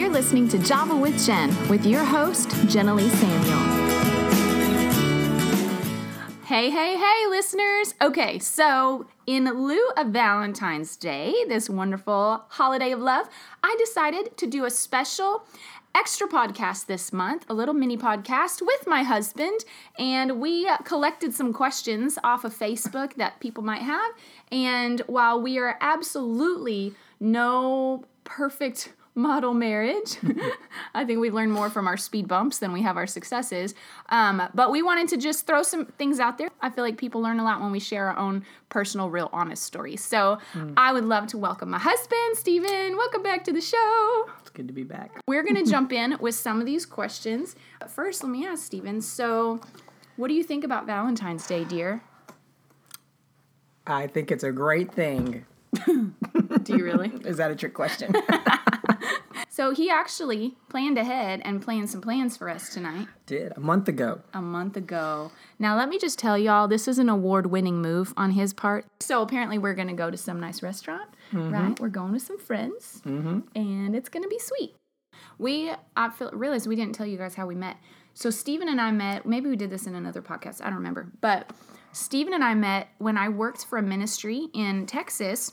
You're listening to Java with Jen with your host, Jenna Samuel. Hey, hey, hey, listeners. Okay, so in lieu of Valentine's Day, this wonderful holiday of love, I decided to do a special extra podcast this month, a little mini podcast with my husband. And we collected some questions off of Facebook that people might have. And while we are absolutely no perfect model marriage. I think we learned more from our speed bumps than we have our successes. Um, but we wanted to just throw some things out there. I feel like people learn a lot when we share our own personal, real, honest stories. So mm. I would love to welcome my husband, Stephen. Welcome back to the show. It's good to be back. We're going to jump in with some of these questions. But first, let me ask Stephen. So, what do you think about Valentine's Day, dear? I think it's a great thing. Do you really? Is that a trick question? So he actually planned ahead and planned some plans for us tonight. Did a month ago. A month ago. Now let me just tell y'all, this is an award-winning move on his part. So apparently we're gonna go to some nice restaurant, mm-hmm. right? We're going with some friends, mm-hmm. and it's gonna be sweet. We I feel, realized we didn't tell you guys how we met. So Stephen and I met. Maybe we did this in another podcast. I don't remember, but Stephen and I met when I worked for a ministry in Texas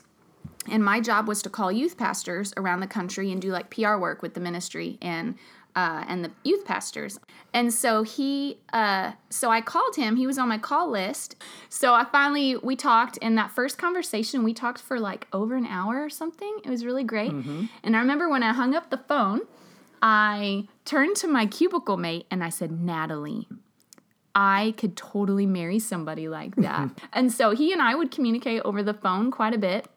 and my job was to call youth pastors around the country and do like PR work with the ministry and uh, and the youth pastors. And so he, uh, so I called him. He was on my call list. So I finally we talked. In that first conversation, we talked for like over an hour or something. It was really great. Mm-hmm. And I remember when I hung up the phone, I turned to my cubicle mate and I said, Natalie. I could totally marry somebody like that. and so he and I would communicate over the phone quite a bit.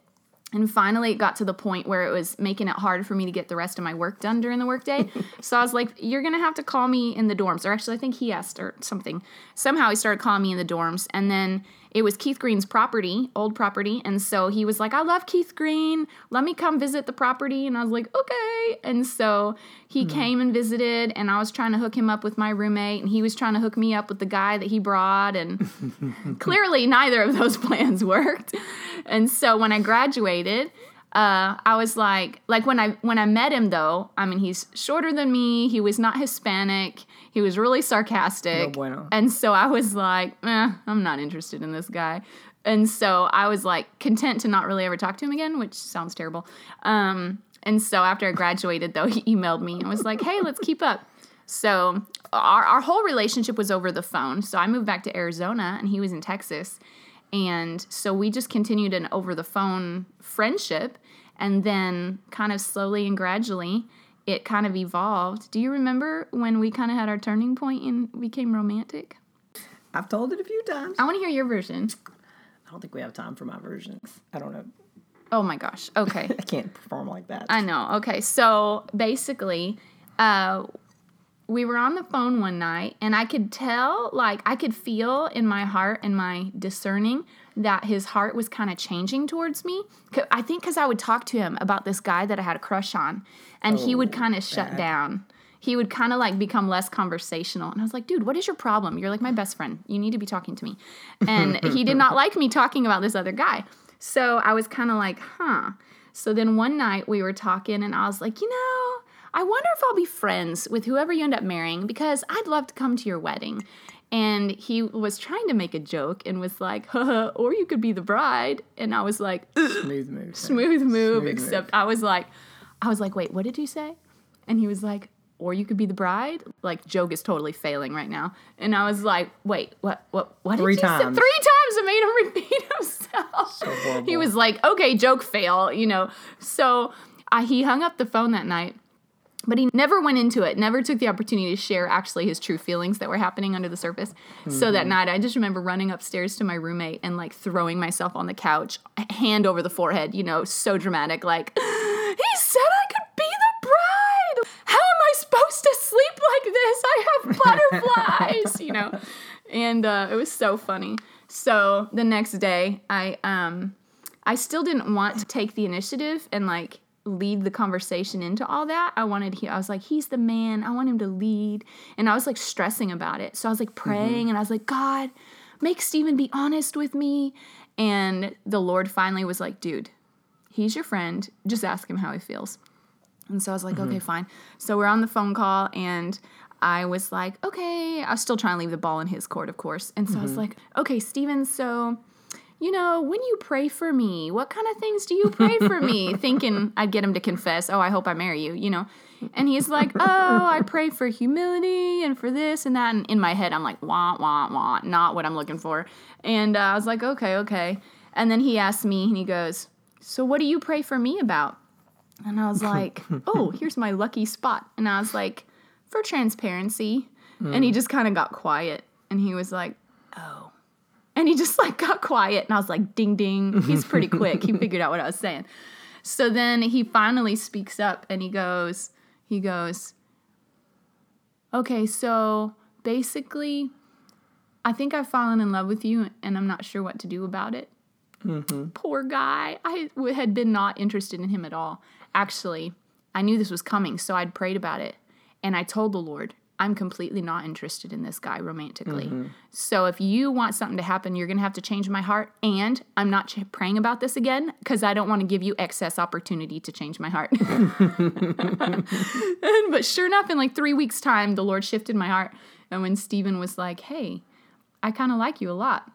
And finally, it got to the point where it was making it hard for me to get the rest of my work done during the workday. so I was like, You're going to have to call me in the dorms. Or actually, I think he asked or something. Somehow he started calling me in the dorms. And then it was Keith Green's property, old property. And so he was like, I love Keith Green. Let me come visit the property. And I was like, okay. And so he mm came and visited, and I was trying to hook him up with my roommate, and he was trying to hook me up with the guy that he brought. And clearly, neither of those plans worked. And so when I graduated, uh, I was like, like when I when I met him though, I mean he's shorter than me. He was not Hispanic. He was really sarcastic. No bueno. And so I was like, eh, I'm not interested in this guy. And so I was like content to not really ever talk to him again, which sounds terrible. Um, and so after I graduated, though, he emailed me and was like, hey, let's keep up. So our, our whole relationship was over the phone. So I moved back to Arizona and he was in Texas. And so we just continued an over the phone friendship. And then, kind of slowly and gradually, it kind of evolved. Do you remember when we kind of had our turning point and became romantic? I've told it a few times. I want to hear your version. I don't think we have time for my version. I don't know. Oh my gosh. Okay. I can't perform like that. I know. Okay. So basically, uh, we were on the phone one night and I could tell, like, I could feel in my heart and my discerning that his heart was kind of changing towards me. I think because I would talk to him about this guy that I had a crush on and oh, he would oh, kind of shut down. He would kind of like become less conversational. And I was like, dude, what is your problem? You're like my best friend. You need to be talking to me. And he did not like me talking about this other guy. So I was kind of like, huh. So then one night we were talking and I was like, you know, I wonder if I'll be friends with whoever you end up marrying because I'd love to come to your wedding. And he was trying to make a joke and was like, Haha, or you could be the bride. And I was like, smooth move. Smooth move, smooth except move. I was like, I was like, wait, what did you say? And he was like, or you could be the bride. Like joke is totally failing right now. And I was like, wait, what what what Three did you times. say? Three times I made him repeat himself. So he was like, okay, joke fail, you know. So I, he hung up the phone that night but he never went into it, never took the opportunity to share actually his true feelings that were happening under the surface. Mm-hmm. So that mm-hmm. night, I just remember running upstairs to my roommate and like throwing myself on the couch, hand over the forehead, you know, so dramatic, like, he said I could be the bride. How am I supposed to sleep like this? I have butterflies, you know. And uh, it was so funny. So the next day, I um, I still didn't want to take the initiative and like lead the conversation into all that. I wanted he I was like, he's the man. I want him to lead. And I was like stressing about it. So I was like praying mm-hmm. and I was like, God, make Stephen be honest with me. And the Lord finally was like, dude, he's your friend. Just ask him how he feels. And so I was like, okay, fine. So we're on the phone call and I was like, okay, I was still trying to leave the ball in his court, of course. And so I was like, okay, Steven, so, you know, when you pray for me, what kind of things do you pray for me? Thinking I'd get him to confess, oh, I hope I marry you, you know. And he's like, oh, I pray for humility and for this and that. And in my head, I'm like, wah, wah, wah, not what I'm looking for. And uh, I was like, okay, okay. And then he asked me, and he goes, so what do you pray for me about? And I was like, oh, here's my lucky spot. And I was like, for transparency. And he just kind of got quiet. And he was like, oh. And he just like got quiet. And I was like, ding, ding. He's pretty quick. he figured out what I was saying. So then he finally speaks up and he goes, he goes, okay, so basically, I think I've fallen in love with you and I'm not sure what to do about it. Mm-hmm. Poor guy. I had been not interested in him at all. Actually, I knew this was coming, so I'd prayed about it. And I told the Lord, I'm completely not interested in this guy romantically. So if you want something to happen, you're going to have to change my heart. And I'm not ch- praying about this again because I don't want to give you excess opportunity to change my heart. And- but sure enough, in like three weeks' time, the Lord shifted my heart. And when Stephen was like, hey, I kind of like you a lot.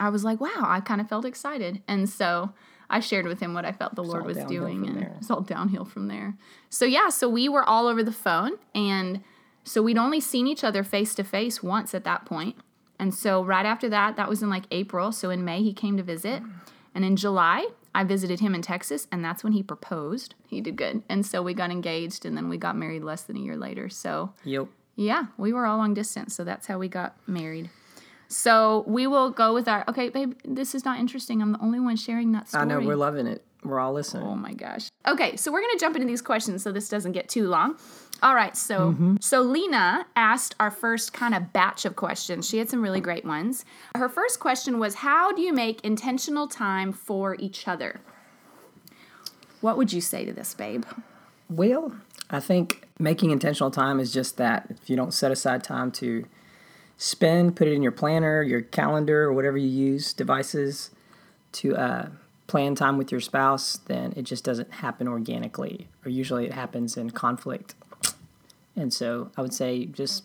I was like, wow, I kind of felt excited. And so I shared with him what I felt the Lord was doing. And there. it's all downhill from there. So, yeah, so we were all over the phone. And so we'd only seen each other face to face once at that point. And so right after that, that was in like April. So in May, he came to visit. And in July, I visited him in Texas. And that's when he proposed. He did good. And so we got engaged. And then we got married less than a year later. So, Yep. yeah, we were all long distance, so that's how we got married. So we will go with our okay, babe. This is not interesting. I'm the only one sharing that story. I know we're loving it. We're all listening. Oh my gosh. Okay, so we're gonna jump into these questions so this doesn't get too long. All right, so Mm-hmm. so Lena asked our first kind of batch of questions. She had some really great ones. Her first question was, "How do you make intentional time for each other?" What would you say to this, babe? Well, I think making intentional time is just that. If you don't set aside time to spend, put it in your planner, your calendar, or whatever you use, devices, to uh, plan time with your spouse, then it just doesn't happen organically, or usually it happens in conflict. And so I would say just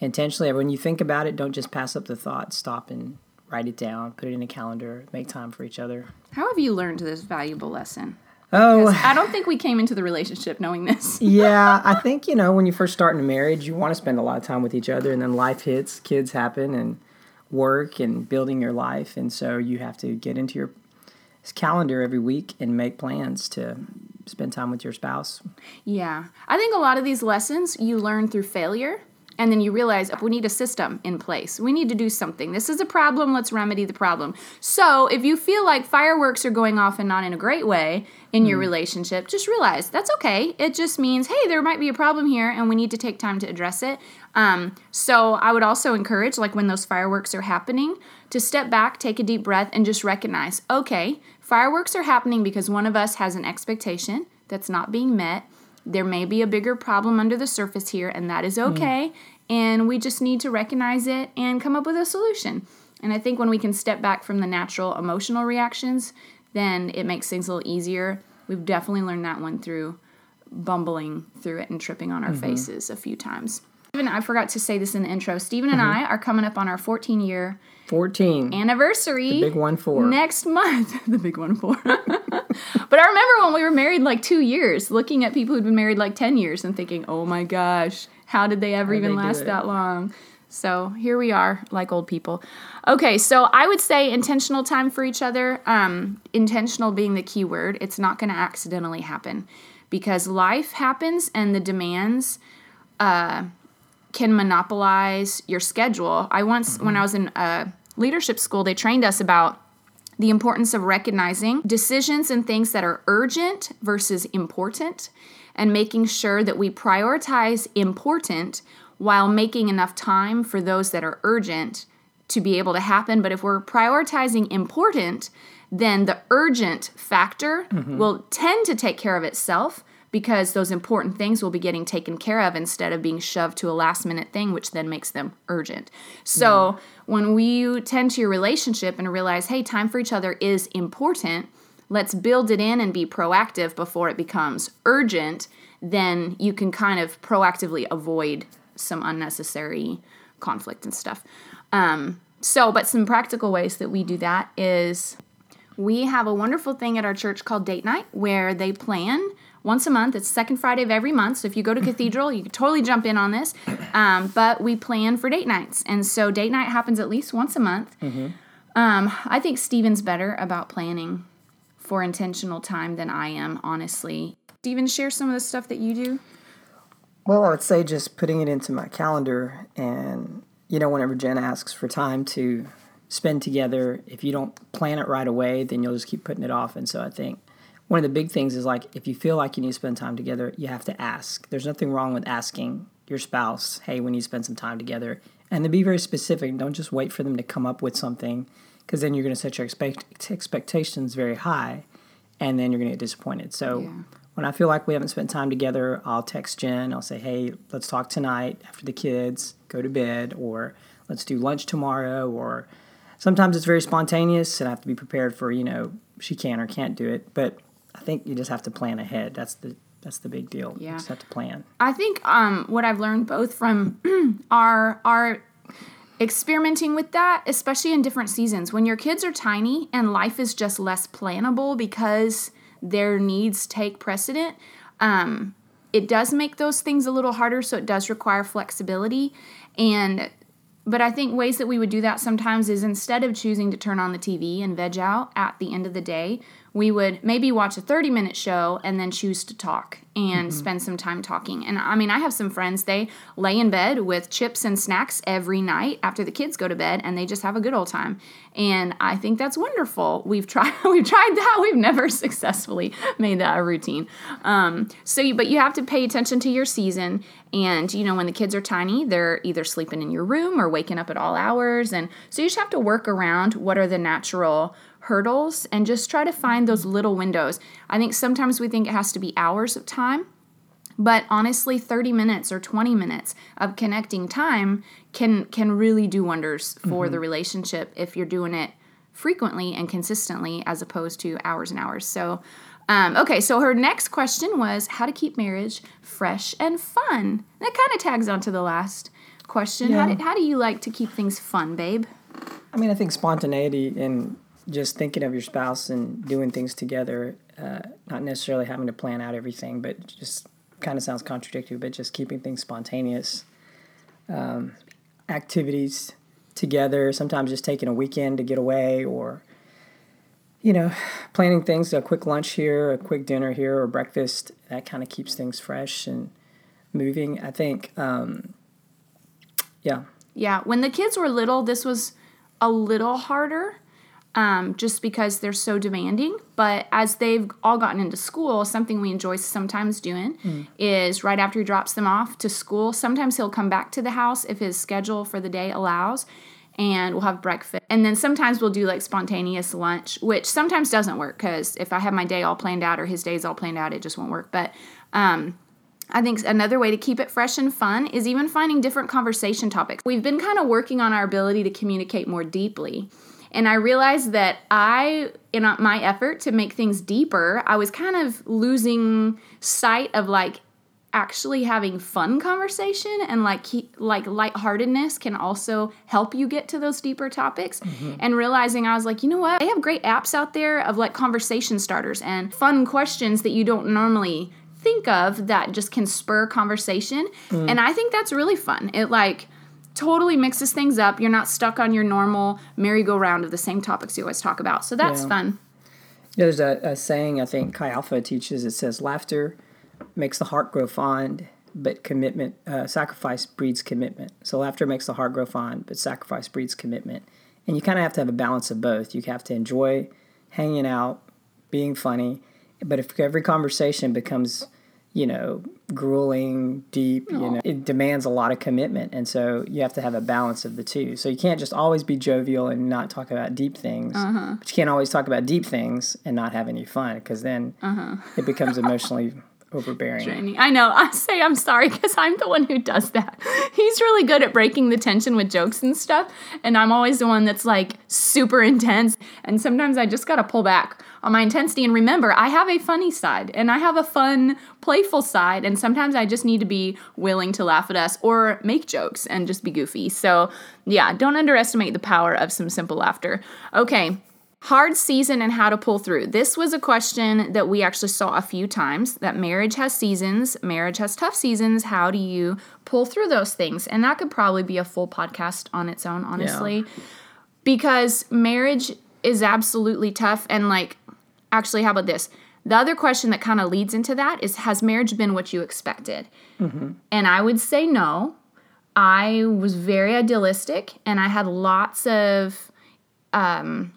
intentionally, when you think about it, don't just pass up the thought, stop and write it down, put it in a calendar, make time for each other. How have you learned this valuable lesson? Oh, I don't think we came into the relationship knowing this. yeah, I think you know when you first start in a marriage, you want to spend a lot of time with each other, and then life hits, kids happen, and work and building your life, and so you have to get into your calendar every week and make plans to spend time with your spouse. Yeah. I think a lot of these lessons you learn through failure. And then you realize oh, we need a system in place. We need to do something. This is a problem. Let's remedy the problem. So, if you feel like fireworks are going off and not in a great way in your relationship, just realize that's okay. It just means, hey, there might be a problem here and we need to take time to address it. Um, so, I would also encourage, like when those fireworks are happening, to step back, take a deep breath, and just recognize, okay, fireworks are happening because one of us has an expectation that's not being met there may be a bigger problem under the surface here, and that is hmm. okay. And we just need to recognize it and come up with a solution. And I think when we can step back from the natural emotional reactions, then it makes things a little easier. We've definitely learned that one through bumbling through it and tripping on our mm-hmm. faces a few times. Stephen, I forgot to say this in the intro. Stephen and mm-hmm. I are coming up on our 14 year 14, anniversary the big one four. next month. the big one four. but I remember when we were married like two years, looking at people who'd been married like 10 years and thinking, oh my gosh, how did they ever How'd even they last that long? So here we are, like old people. Okay, so I would say intentional time for each other. Um, intentional being the key word. It's not going to accidentally happen because life happens and the demands uh, can monopolize your schedule. I once, when I was in uh, leadership school, they trained us about the importance of recognizing decisions and things that are urgent versus important and making sure that we prioritize important while making enough time for those that are urgent to be able to happen. But if we're prioritizing important, then the urgent factor will tend to take care of itself because those important things will be getting taken care of instead of being shoved to a last minute thing, which then makes them urgent. So when we tend to your relationship and realize, hey, time for each other is important, let's build it in and be proactive before it becomes urgent, then you can kind of proactively avoid some unnecessary conflict and stuff. Um, so, but some practical ways that we do that is we have a wonderful thing at our church called date night where they plan once a month. It's second Friday of every month. So if you go to Cathedral, you can totally jump in on this. Um, but we plan for date nights. And so date night happens at least once a month. Mm-hmm. Um, I think Steven's better about planning for intentional time than I am, honestly. Steven, share some of the stuff that you do. Well, I would say just putting it into my calendar and, you know, whenever Jen asks for time to spend together, if you don't plan it right away, then you'll just keep putting it off. And so I think one of the big things is like if you feel like you need to spend time together, you have to ask. There's nothing wrong with asking your spouse, hey, we need to spend some time together. And to be very specific, don't just wait for them to come up with something because then you're going to set your expect- expectations very high and then you're going to get disappointed. So yeah. when I feel like we haven't spent time together, I'll text Jen. I'll say, hey, let's talk tonight after the kids go to bed, or let's do lunch tomorrow. Or sometimes it's very spontaneous and I have to be prepared for, you know, she can or can't do it. But I think you just have to plan ahead. That's the that's the big deal. Yeah. You just have to plan. I think um, what I've learned both from our our experimenting with that, especially in different seasons. When your kids are tiny and life is just less plannable because their needs take precedent, um, it does make those things a little harder. So it does require flexibility. And but I think ways that we would do that sometimes is instead of choosing to turn on the TV and veg out at the end of the day, we would maybe watch a 30 minute show and then choose to talk and mm-hmm. spend some time talking. And I mean, I have some friends, they lay in bed with chips and snacks every night after the kids go to bed and they just have a good old time. And I think that's wonderful. We've tried we've tried that. We've never successfully made that a routine. Um, so you, but you have to pay attention to your season and you know when the kids are tiny, they're either sleeping in your room or waking up at all hours and so you just have to work around what are the natural hurdles and just try to find those little windows. I think sometimes we think it has to be hours of time, but honestly 30 minutes or 20 minutes of connecting time can can really do wonders for mm-hmm. the relationship if you're doing it frequently and consistently as opposed to hours and hours. So um, okay, so her next question was how to keep marriage fresh and fun. That kind of tags onto the last question. Yeah. How, do, how do you like to keep things fun, babe? I mean, I think spontaneity and just thinking of your spouse and doing things together, uh, not necessarily having to plan out everything, but just kind of sounds contradictory, but just keeping things spontaneous. Um, activities together, sometimes just taking a weekend to get away or, you know, planning things, a quick lunch here, a quick dinner here, or breakfast, that kind of keeps things fresh and moving. I think, um, yeah. Yeah. When the kids were little, this was a little harder um, just because they're so demanding. But as they've all gotten into school, something we enjoy sometimes doing mm. is right after he drops them off to school, sometimes he'll come back to the house if his schedule for the day allows. And we'll have breakfast. And then sometimes we'll do like spontaneous lunch, which sometimes doesn't work because if I have my day all planned out or his day's all planned out, it just won't work. But um, I think another way to keep it fresh and fun is even finding different conversation topics. We've been kind of working on our ability to communicate more deeply. And I realized that I, in my effort to make things deeper, I was kind of losing sight of like actually having fun conversation and like like lightheartedness can also help you get to those deeper topics mm-hmm. and realizing I was like you know what they have great apps out there of like conversation starters and fun questions that you don't normally think of that just can spur conversation mm. and I think that's really fun it like totally mixes things up. You're not stuck on your normal merry-go-round of the same topics you always talk about. So that's yeah. fun. There's a, a, saying I think Chi Alpha teaches. It says, "Laughter makes the heart grow fond, but commitment, uh, sacrifice breeds commitment." So laughter makes the heart grow fond, but sacrifice breeds commitment. And you kind of have to have a balance of both. You have to enjoy hanging out, being funny, but if every conversation becomes you know, grueling, deep, you know, it demands a lot of commitment. And so you have to have a balance of the two. So you can't just always be jovial and not talk about deep things. Uh-huh. But you can't always talk about deep things and not have any fun because then uh-huh. it becomes emotionally overbearing. Draining. I know. I say I'm sorry because I'm the one who does that. He's really good at breaking the tension with jokes and stuff. And I'm always the one that's like super intense. And sometimes I just got to pull back on my intensity. And remember, I have a funny side and I have a fun, playful side. And sometimes I just need to be willing to laugh at us or make jokes and just be goofy. So, yeah, don't underestimate the power of some simple laughter. Okay. Hard season and how to pull through. This was a question that we actually saw a few times that marriage has seasons, marriage has tough seasons. How do you pull through those things? And that could probably be a full podcast on its own, honestly. Yeah. Because marriage is absolutely tough. And, like, actually, how about this? The other question that kind of leads into that is Has marriage been what you expected? Mm-hmm. And I would say no. I was very idealistic and I had lots of um,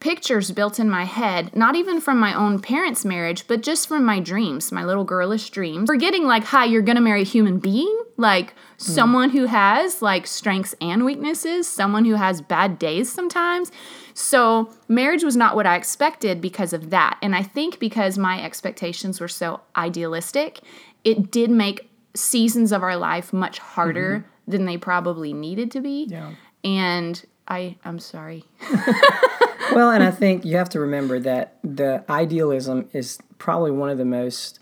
pictures built in my head, not even from my own parents' marriage, but just from my dreams, my little girlish dreams. Forgetting, like, hi, you're gonna marry a human being, like mm. someone who has like strengths and weaknesses, someone who has bad days sometimes. So, marriage was not what I expected because of that. And I think because my expectations were so idealistic, it did make seasons of our life much harder mm-hmm. than they probably needed to be. Yeah. And I I'm sorry. well, and I think you have to remember that the idealism is probably one of the most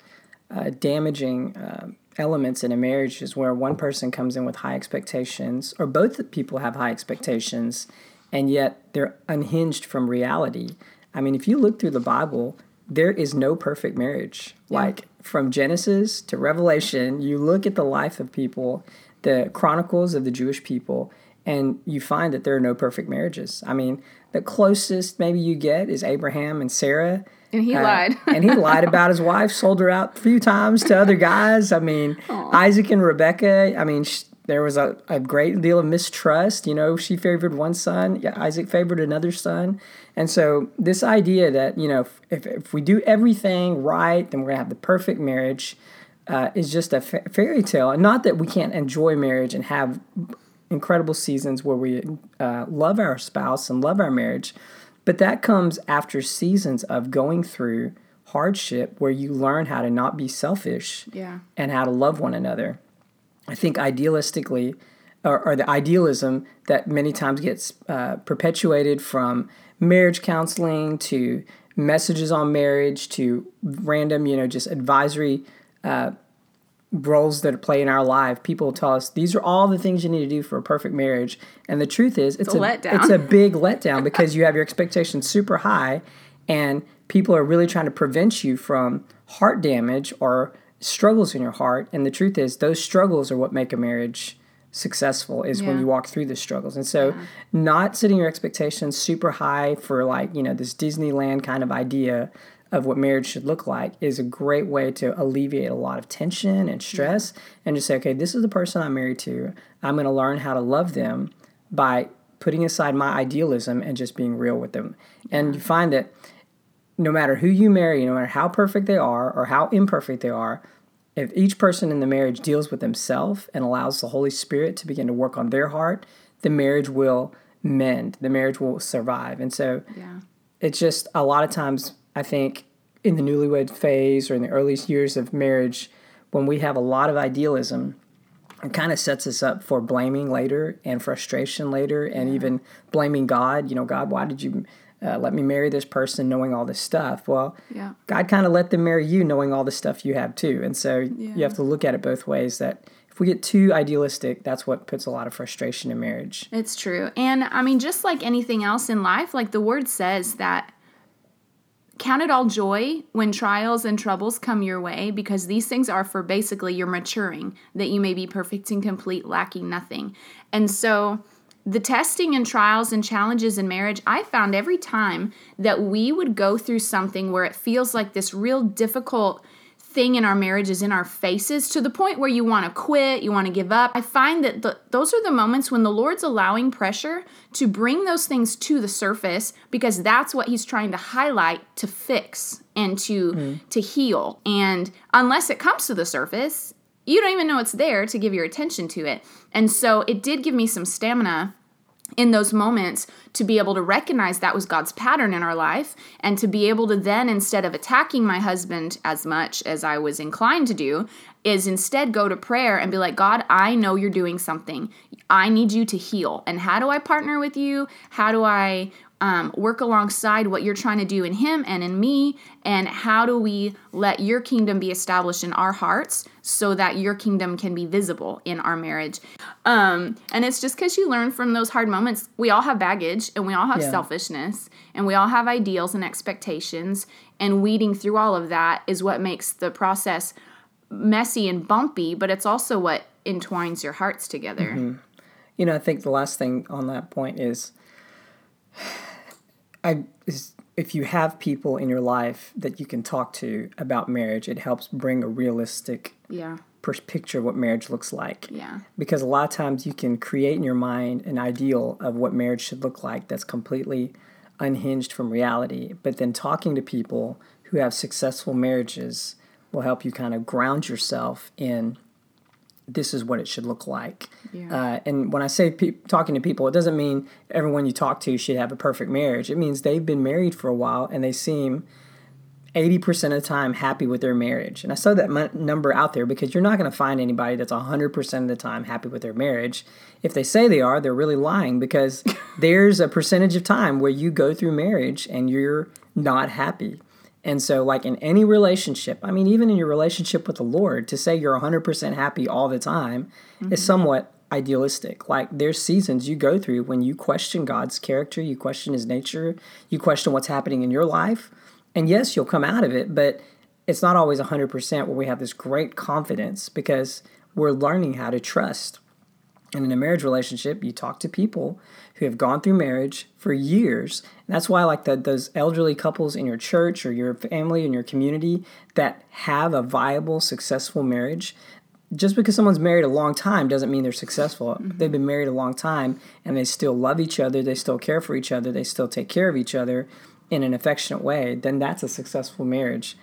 uh, damaging uh, elements in a marriage is where one person comes in with high expectations, or both people have high expectations, and yet they're unhinged from reality. I mean, if you look through the Bible, there is no perfect marriage. Yeah. Like from Genesis to Revelation, you look at the life of people, the chronicles of the Jewish people, and you find that there are no perfect marriages. I mean, the closest maybe you get is Abraham and Sarah. And he uh, lied. and he lied about his wife, sold her out a few times to other guys. I mean, Aww. Isaac and Rebecca, I mean, sh- there was a, a great deal of mistrust. You know, she favored one son, yeah, Isaac favored another son. And so, this idea that, you know, if, if we do everything right, then we're going to have the perfect marriage uh, is just a fa- fairy tale. And not that we can't enjoy marriage and have incredible seasons where we uh, love our spouse and love our marriage, but that comes after seasons of going through hardship where you learn how to not be selfish yeah. and how to love one another. I think idealistically, or, or the idealism that many times gets uh, perpetuated from marriage counseling to messages on marriage to random, you know, just advisory uh, roles that play in our life, people tell us these are all the things you need to do for a perfect marriage. And the truth is, it's, it's a, a letdown. it's a big letdown because you have your expectations super high, and people are really trying to prevent you from heart damage or struggles in your heart. And the truth is, those struggles are what make a marriage successful is yeah. when you walk through the struggles. And so, yeah. not setting your expectations super high for like, you know, this Disneyland kind of idea of what marriage should look like is a great way to alleviate a lot of tension and stress and just say, okay, this is the person I'm married to. I'm going to learn how to love them by putting aside my idealism and just being real with them. And you find that no matter who you marry, no matter how perfect they are or how imperfect they are, if each person in the marriage deals with themselves and allows the Holy Spirit to begin to work on their heart, the marriage will mend, the marriage will survive. And so yeah. it's just a lot of times I think in the newlywed phase or in the earliest years of marriage, when we have a lot of idealism, it kind of sets us up for blaming later and frustration later and even blaming God. You know, God, why did you uh, let me marry this person knowing all this stuff? Well, yeah. God kind of let them marry you knowing all the stuff you have too. And so yeah. you have to look at it both ways that if we get too idealistic, that's what puts a lot of frustration in marriage. It's true. And I mean, just like anything else in life, like the word says that Count it all joy when trials and troubles come your way, because these things are for basically your maturing, that you may be perfect and complete, lacking nothing. And so, the testing and trials and challenges in marriage, I found every time that we would go through something where it feels like this real difficult thing in our marriages in our faces to the point where you want to quit, you want to give up. I find that the, those are the moments when the Lord's allowing pressure to bring those things to the surface because that's what he's trying to highlight to fix and to mm. to heal. And unless it comes to the surface, you don't even know it's there to give your attention to it. And so it did give me some stamina in those moments to be able to recognize that was God's pattern in our life and to be able to then instead of attacking my husband as much as I was inclined to do is instead go to prayer and be like God I know you're doing something. I need you to heal. And how do I partner with you? How do I um, work alongside what you're trying to do in him and in me and how do we let your kingdom be established in our hearts so that your kingdom can be visible in our marriage? Um, and it's just because you learn from those hard moments. We all have baggage and we all have Yeah. selfishness and we all have ideals and expectations and weeding through all of that is what makes the process messy and bumpy but it's also what entwines your hearts together. You know, I think the last thing on that point is, I is if you have people in your life that you can talk to about marriage, it helps bring a realistic yeah picture of what marriage looks like. yeah Because a lot of times you can create in your mind an ideal of what marriage should look like that's completely unhinged from reality. But then talking to people who have successful marriages will help you kind of ground yourself in this is what it should look like. Yeah. Uh, and when I say pe- talking to people, it doesn't mean everyone you talk to should have a perfect marriage. It means they've been married for a while and they seem 80% of the time happy with their marriage. And I saw that mu- number out there because you're not going to find anybody that's 100% of the time happy with their marriage. If they say they are, they're really lying because there's a percentage of time where you go through marriage and you're not happy. And so, like in any relationship, I mean, even in your relationship with the Lord, to say you're 100% happy all the time is mm-hmm. somewhat idealistic. Like, there's seasons you go through when you question God's character, you question his nature, you question what's happening in your life. And yes, you'll come out of it, but it's not always 100% where we have this great confidence because we're learning how to trust. And in a marriage relationship, you talk to people who have gone through marriage for years. And that's why, like the, those elderly couples in your church or your family and your community that have a viable, successful marriage, just because someone's married a long time doesn't mean they're successful. Mm-hmm. They've been married a long time and they still love each other, they still care for each other, they still take care of each other in an affectionate way, then that's a successful marriage.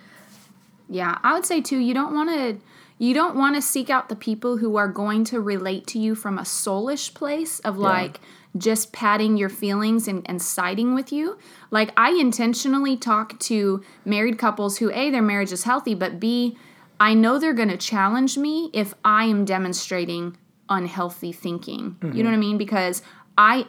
Yeah, I would say too, you don't want to you don't want to seek out the people who are going to relate to you from a soulish place of like just patting your feelings and, and siding with you. Like I intentionally talk to married couples who A, their marriage is healthy, but B, I know they're gonna challenge me if I am demonstrating unhealthy thinking. You know mm-hmm. what I mean? Because I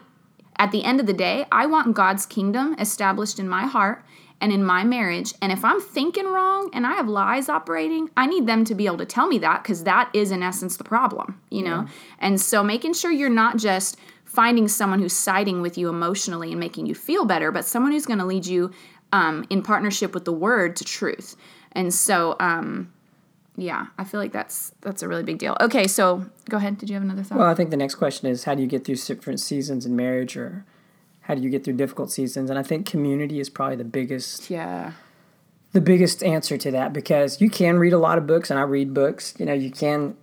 at the end of the day, I want God's kingdom established in my heart and in my marriage. And if I'm thinking wrong and I have lies operating, I need them to be able to tell me that because that is, in essence, the problem, you know? And so making sure you're not just finding someone who's siding with you emotionally and making you feel better, but someone who's going to lead you um, in partnership with the word to truth. And so, um, yeah, I feel like that's that's a really big deal. Okay, so go ahead. Did you have another thought? Well, I think the next question is how do you get through different seasons in marriage or how do you get through difficult seasons? And I think community is probably the biggest yeah. the biggest answer to that because you can read a lot of books and I read books. You know, you can,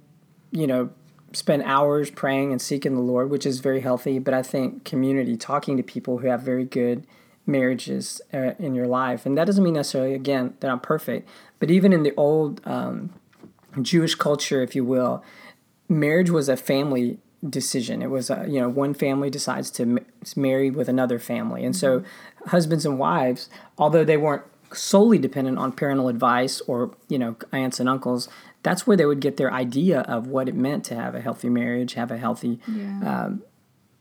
you know, spend hours praying and seeking the Lord, which is very healthy, but I think community, talking to people who have very good marriages uh, in your life. And that doesn't mean necessarily again that I'm perfect, but even in the old um, Jewish culture, if you will, marriage was a family decision. It was, a, you know, one family decides to m- marry with another family. And so husbands and wives, although they weren't solely dependent on parental advice or, you know, aunts and uncles, that's where they would get their idea of what it meant to have a healthy marriage, have a healthy, um,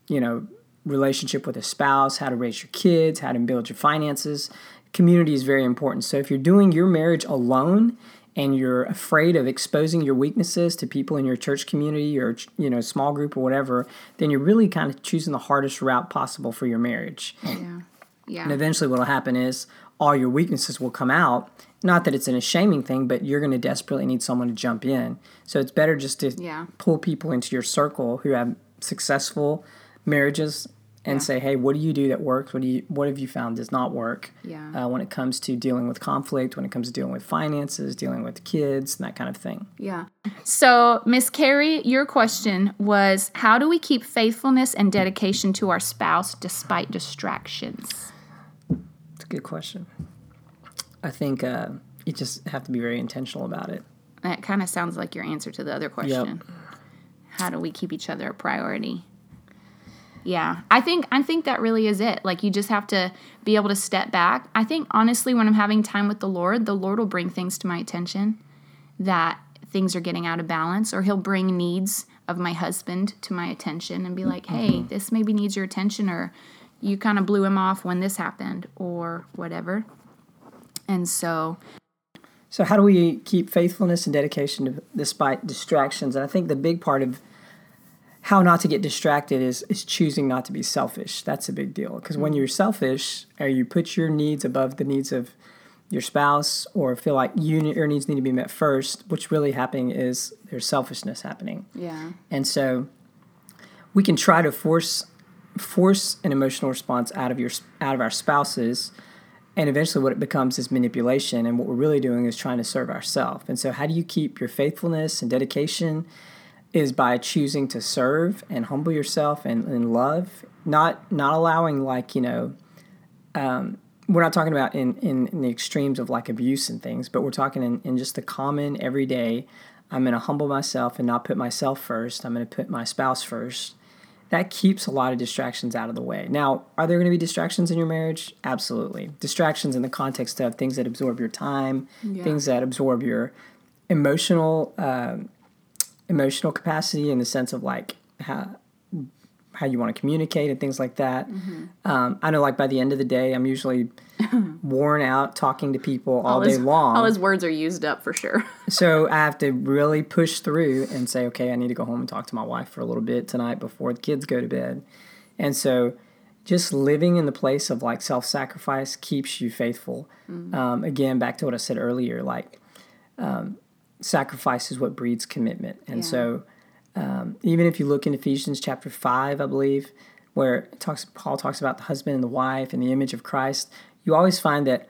you know, relationship with a spouse, how to raise your kids, how to build your finances. Community is very important. So if you're doing your marriage alone and you're afraid of exposing your weaknesses to people in your church community or you know small group or whatever, then you're really kind of choosing the hardest route possible for your marriage. Yeah. Yeah. And eventually, what will happen is all your weaknesses will come out. Not that it's an shaming thing, but you're going to desperately need someone to jump in. So it's better just to Yeah. pull people into your circle who have successful marriages and Yeah. say, "Hey, what do you do that works? What do you what have you found does not work?" Yeah. Uh, when it comes to dealing with conflict, when it comes to dealing with finances, dealing with kids, and that kind of thing. Yeah. So, Miss Carrie, your question was how do we keep faithfulness and dedication to our spouse despite distractions? It's a good question. I think uh, you just have to be very intentional about it. That kind of sounds like your answer to the other question. How do we keep each other a priority? Yeah, I think I think that really is it. Like you just have to be able to step back. I think honestly when I'm having time with the Lord, the Lord will bring things to my attention that things are getting out of balance or he'll bring needs of my husband to my attention and be like, mm-hmm. "Hey, this maybe needs your attention or you kind of blew him off when this happened or whatever. And so So how do we keep faithfulness and dedication despite distractions? And I think the big part of how not to get distracted is is choosing not to be selfish. That's a big deal because when mm. you're selfish or you put your needs above the needs of your spouse or feel like you your needs need to be met first, what's really happening is there's selfishness happening. yeah. And so we can try to force force an emotional response out of your out of our spouses and eventually what it becomes is manipulation and what we're really doing is trying to serve ourselves. And so how do you keep your faithfulness and dedication is by choosing to serve and humble yourself and, and love, not not allowing like, you know, um, we're not talking about in, in, in the extremes of like abuse and things, but we're talking in, in just the common everyday. I'm going to humble myself and not put myself first. I'm going to put my spouse first. That keeps a lot of distractions out of the way. Now, are there going to be distractions in your marriage? Absolutely. Distractions in the context of things that absorb your time, Yeah. things that absorb your emotional um emotional capacity in the sense of like how how you want to communicate and things like that. Mm-hmm. Um, I know, like by the end of the day, I'm usually worn out talking to people all, All day long. all his words are used up for sure. so I have to really push through and say, okay, I need to go home and talk to my wife for a little bit tonight before the kids go to bed. And so just living in the place of like self sacrifice keeps you faithful. Um, again, back to what I said earlier, like um, sacrifice is what breeds commitment. And Yeah. so um, even if you look in Ephesians chapter 5, I believe, where it talks, Paul talks about the husband and the wife and the image of Christ, you always find that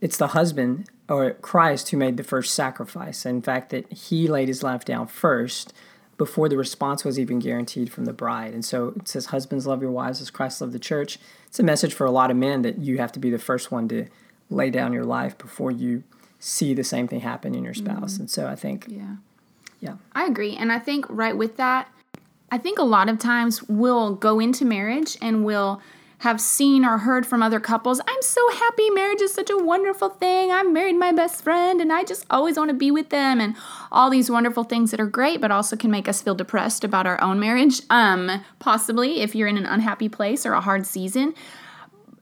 it's the husband or Christ who made the first sacrifice. In fact, that he laid his life down first before the response was even guaranteed from the bride. And so it says, Husbands, love your wives as Christ loved the church. It's a message for a lot of men that you have to be the first one to lay down your life before you see the same thing happen in your spouse. And so I think, Yeah. yeah. I agree. And I think right with that, I think a lot of times we'll go into marriage and we'll have seen or heard from other couples, I'm so happy. Marriage is such a wonderful thing. I married my best friend and I just always want to be with them and all these wonderful things that are great, but also can make us feel depressed about our own marriage. Um, possibly if you're in an unhappy place or a hard season.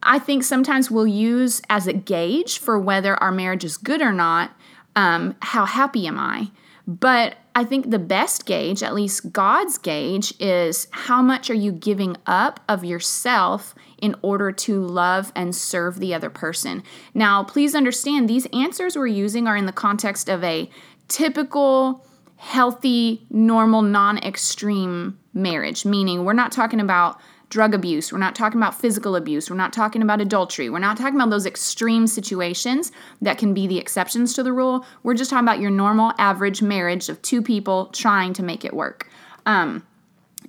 I think sometimes we'll use as a gauge for whether our marriage is good or not, um, how happy am I? But I think the best gauge, at least God's gauge, is how much are you giving up of yourself in order to love and serve the other person. Now, please understand these answers we're using are in the context of a typical, healthy, normal, non extreme marriage, meaning we're not talking about drug abuse, we're not talking about physical abuse, we're not talking about adultery, we're not talking about those extreme situations that can be the exceptions to the rule. We're just talking about your normal, average marriage of two people trying to make it work. Um,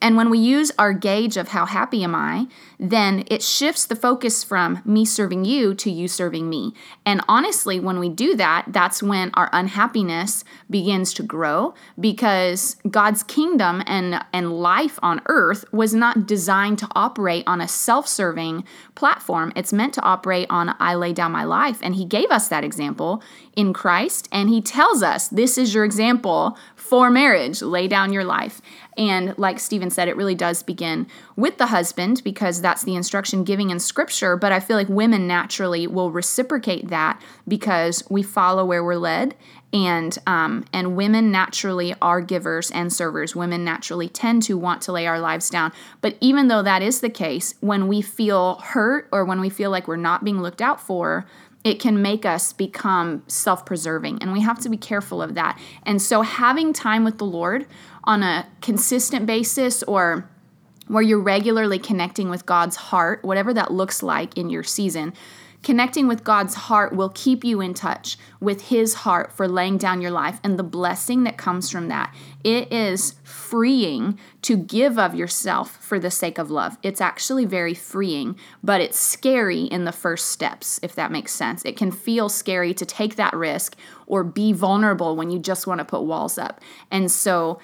and when we use our gauge of how happy am I, then it shifts the focus from me serving you to you serving me. And honestly, when we do that, that's when our unhappiness begins to grow because God's kingdom and, and life on earth was not designed to operate on a self serving platform. It's meant to operate on I lay down my life. And He gave us that example in Christ. And He tells us this is your example for marriage lay down your life. And like Stephen said, it really does begin with the husband because that's the instruction giving in scripture. But I feel like women naturally will reciprocate that because we follow where we're led. And um, and women naturally are givers and servers. Women naturally tend to want to lay our lives down. But even though that is the case, when we feel hurt or when we feel like we're not being looked out for, it can make us become self preserving. And we have to be careful of that. And so, having time with the Lord on a consistent basis or where you're regularly connecting with God's heart, whatever that looks like in your season, connecting with God's heart will keep you in touch with His heart for laying down your life and the blessing that comes from that. It is freeing to give of yourself for the sake of love. It's actually very freeing, but it's scary in the first steps, if that makes sense. It can feel scary to take that risk or be vulnerable when you just want to put walls up. And so,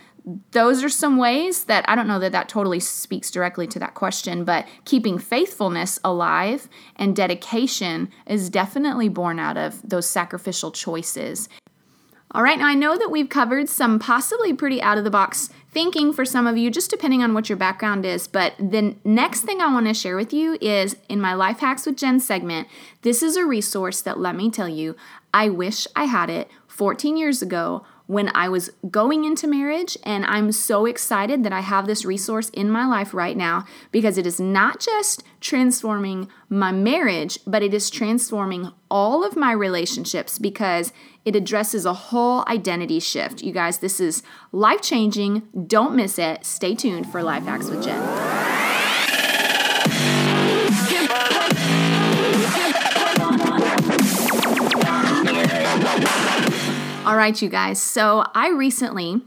those are some ways that I don't know that that totally speaks directly to that question, but keeping faithfulness alive and dedication is definitely born out of those sacrificial choices. All right, now I know that we've covered some possibly pretty out of the box thinking for some of you, just depending on what your background is. But the next thing I want to share with you is in my Life Hacks with Jen segment, this is a resource that let me tell you, I wish I had it 14 years ago when I was going into marriage. And I'm so excited that I have this resource in my life right now because it is not just transforming my marriage, but it is transforming all of my relationships because it addresses a whole identity shift. You guys, this is life changing. Don't miss it. Stay tuned for Life Hacks with Jen. All right, you guys. So I recently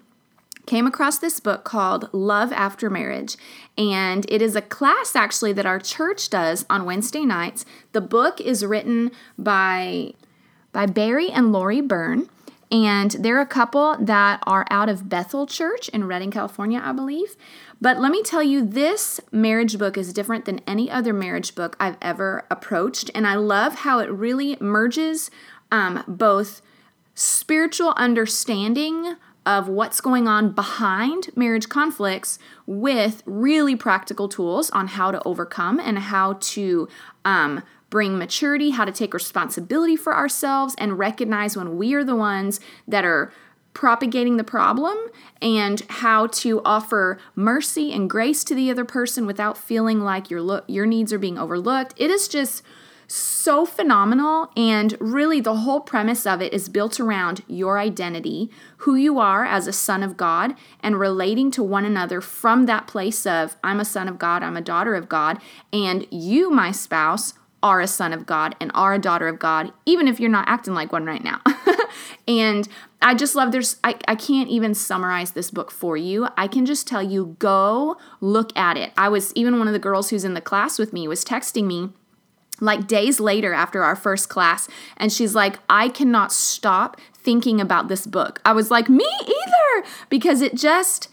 came across this book called Love After Marriage. And it is a class actually that our church does on Wednesday nights. The book is written by by Barry and Lori Byrne. And they're a couple that are out of Bethel Church in Redding, California, I believe. But let me tell you, this marriage book is different than any other marriage book I've ever approached. And I love how it really merges um, both spiritual understanding of what's going on behind marriage conflicts with really practical tools on how to overcome and how to um, bring maturity, how to take responsibility for ourselves, and recognize when we are the ones that are propagating the problem and how to offer mercy and grace to the other person without feeling like your lo- your needs are being overlooked. It is just so phenomenal. And really, the whole premise of it is built around your identity, who you are as a son of God, and relating to one another from that place of, I'm a son of God, I'm a daughter of God, and you, my spouse, are a son of God and are a daughter of God, even if you're not acting like one right now. and I just love there's I, I can't even summarize this book for you. I can just tell you go look at it. I was even one of the girls who's in the class with me was texting me like days later after our first class and she's like i cannot stop thinking about this book. I was like me either because it just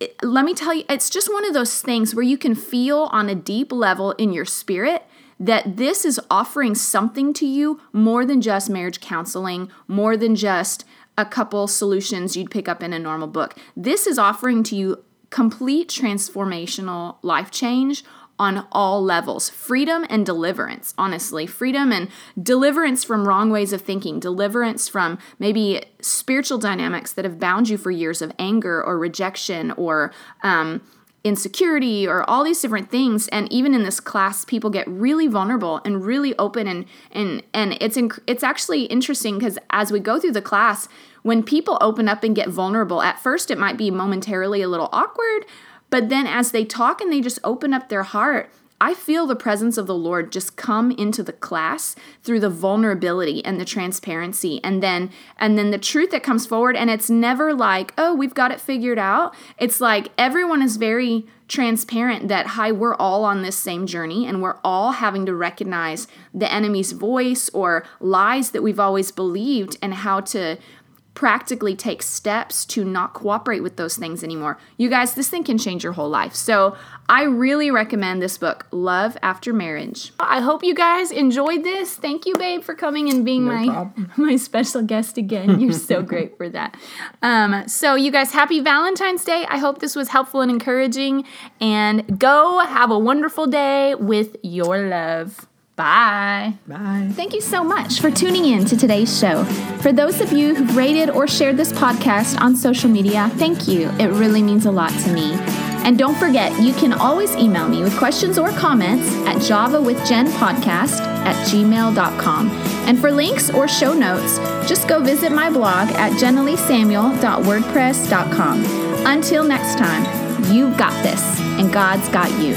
it, let me tell you it's just one of those things where you can feel on a deep level in your spirit that this is offering something to you more than just marriage counseling more than just a couple solutions you'd pick up in a normal book. This is offering to you complete transformational life change on all levels freedom and deliverance, honestly. Freedom and deliverance from wrong ways of thinking, deliverance from maybe spiritual dynamics that have bound you for years of anger or rejection or, um, insecurity or all these different things and even in this class people get really vulnerable and really open and and and it's inc- it's actually interesting cuz as we go through the class when people open up and get vulnerable at first it might be momentarily a little awkward but then as they talk and they just open up their heart, I feel the presence of the Lord just come into the class through the vulnerability and the transparency and then and then the truth that comes forward and it's never like, "Oh, we've got it figured out." It's like everyone is very transparent that hi, we're all on this same journey and we're all having to recognize the enemy's voice or lies that we've always believed and how to practically take steps to not cooperate with those things anymore. You guys, this thing can change your whole life. So, I really recommend this book, Love After Marriage. I hope you guys enjoyed this. Thank you, babe, for coming and being no my problem. my special guest again. You're so great for that. Um, so, you guys, happy Valentine's Day. I hope this was helpful and encouraging. And go have a wonderful day with your love. Bye. Bye. Thank you so much for tuning in to today's show. For those of you who've rated or shared this podcast on social media, thank you. It really means a lot to me. And don't forget, you can always email me with questions or comments at javawithjenpodcast at gmail.com. And for links or show notes, just go visit my blog at jennaleesamuel.wordpress.com. Until next time, you've got this, and God's got you.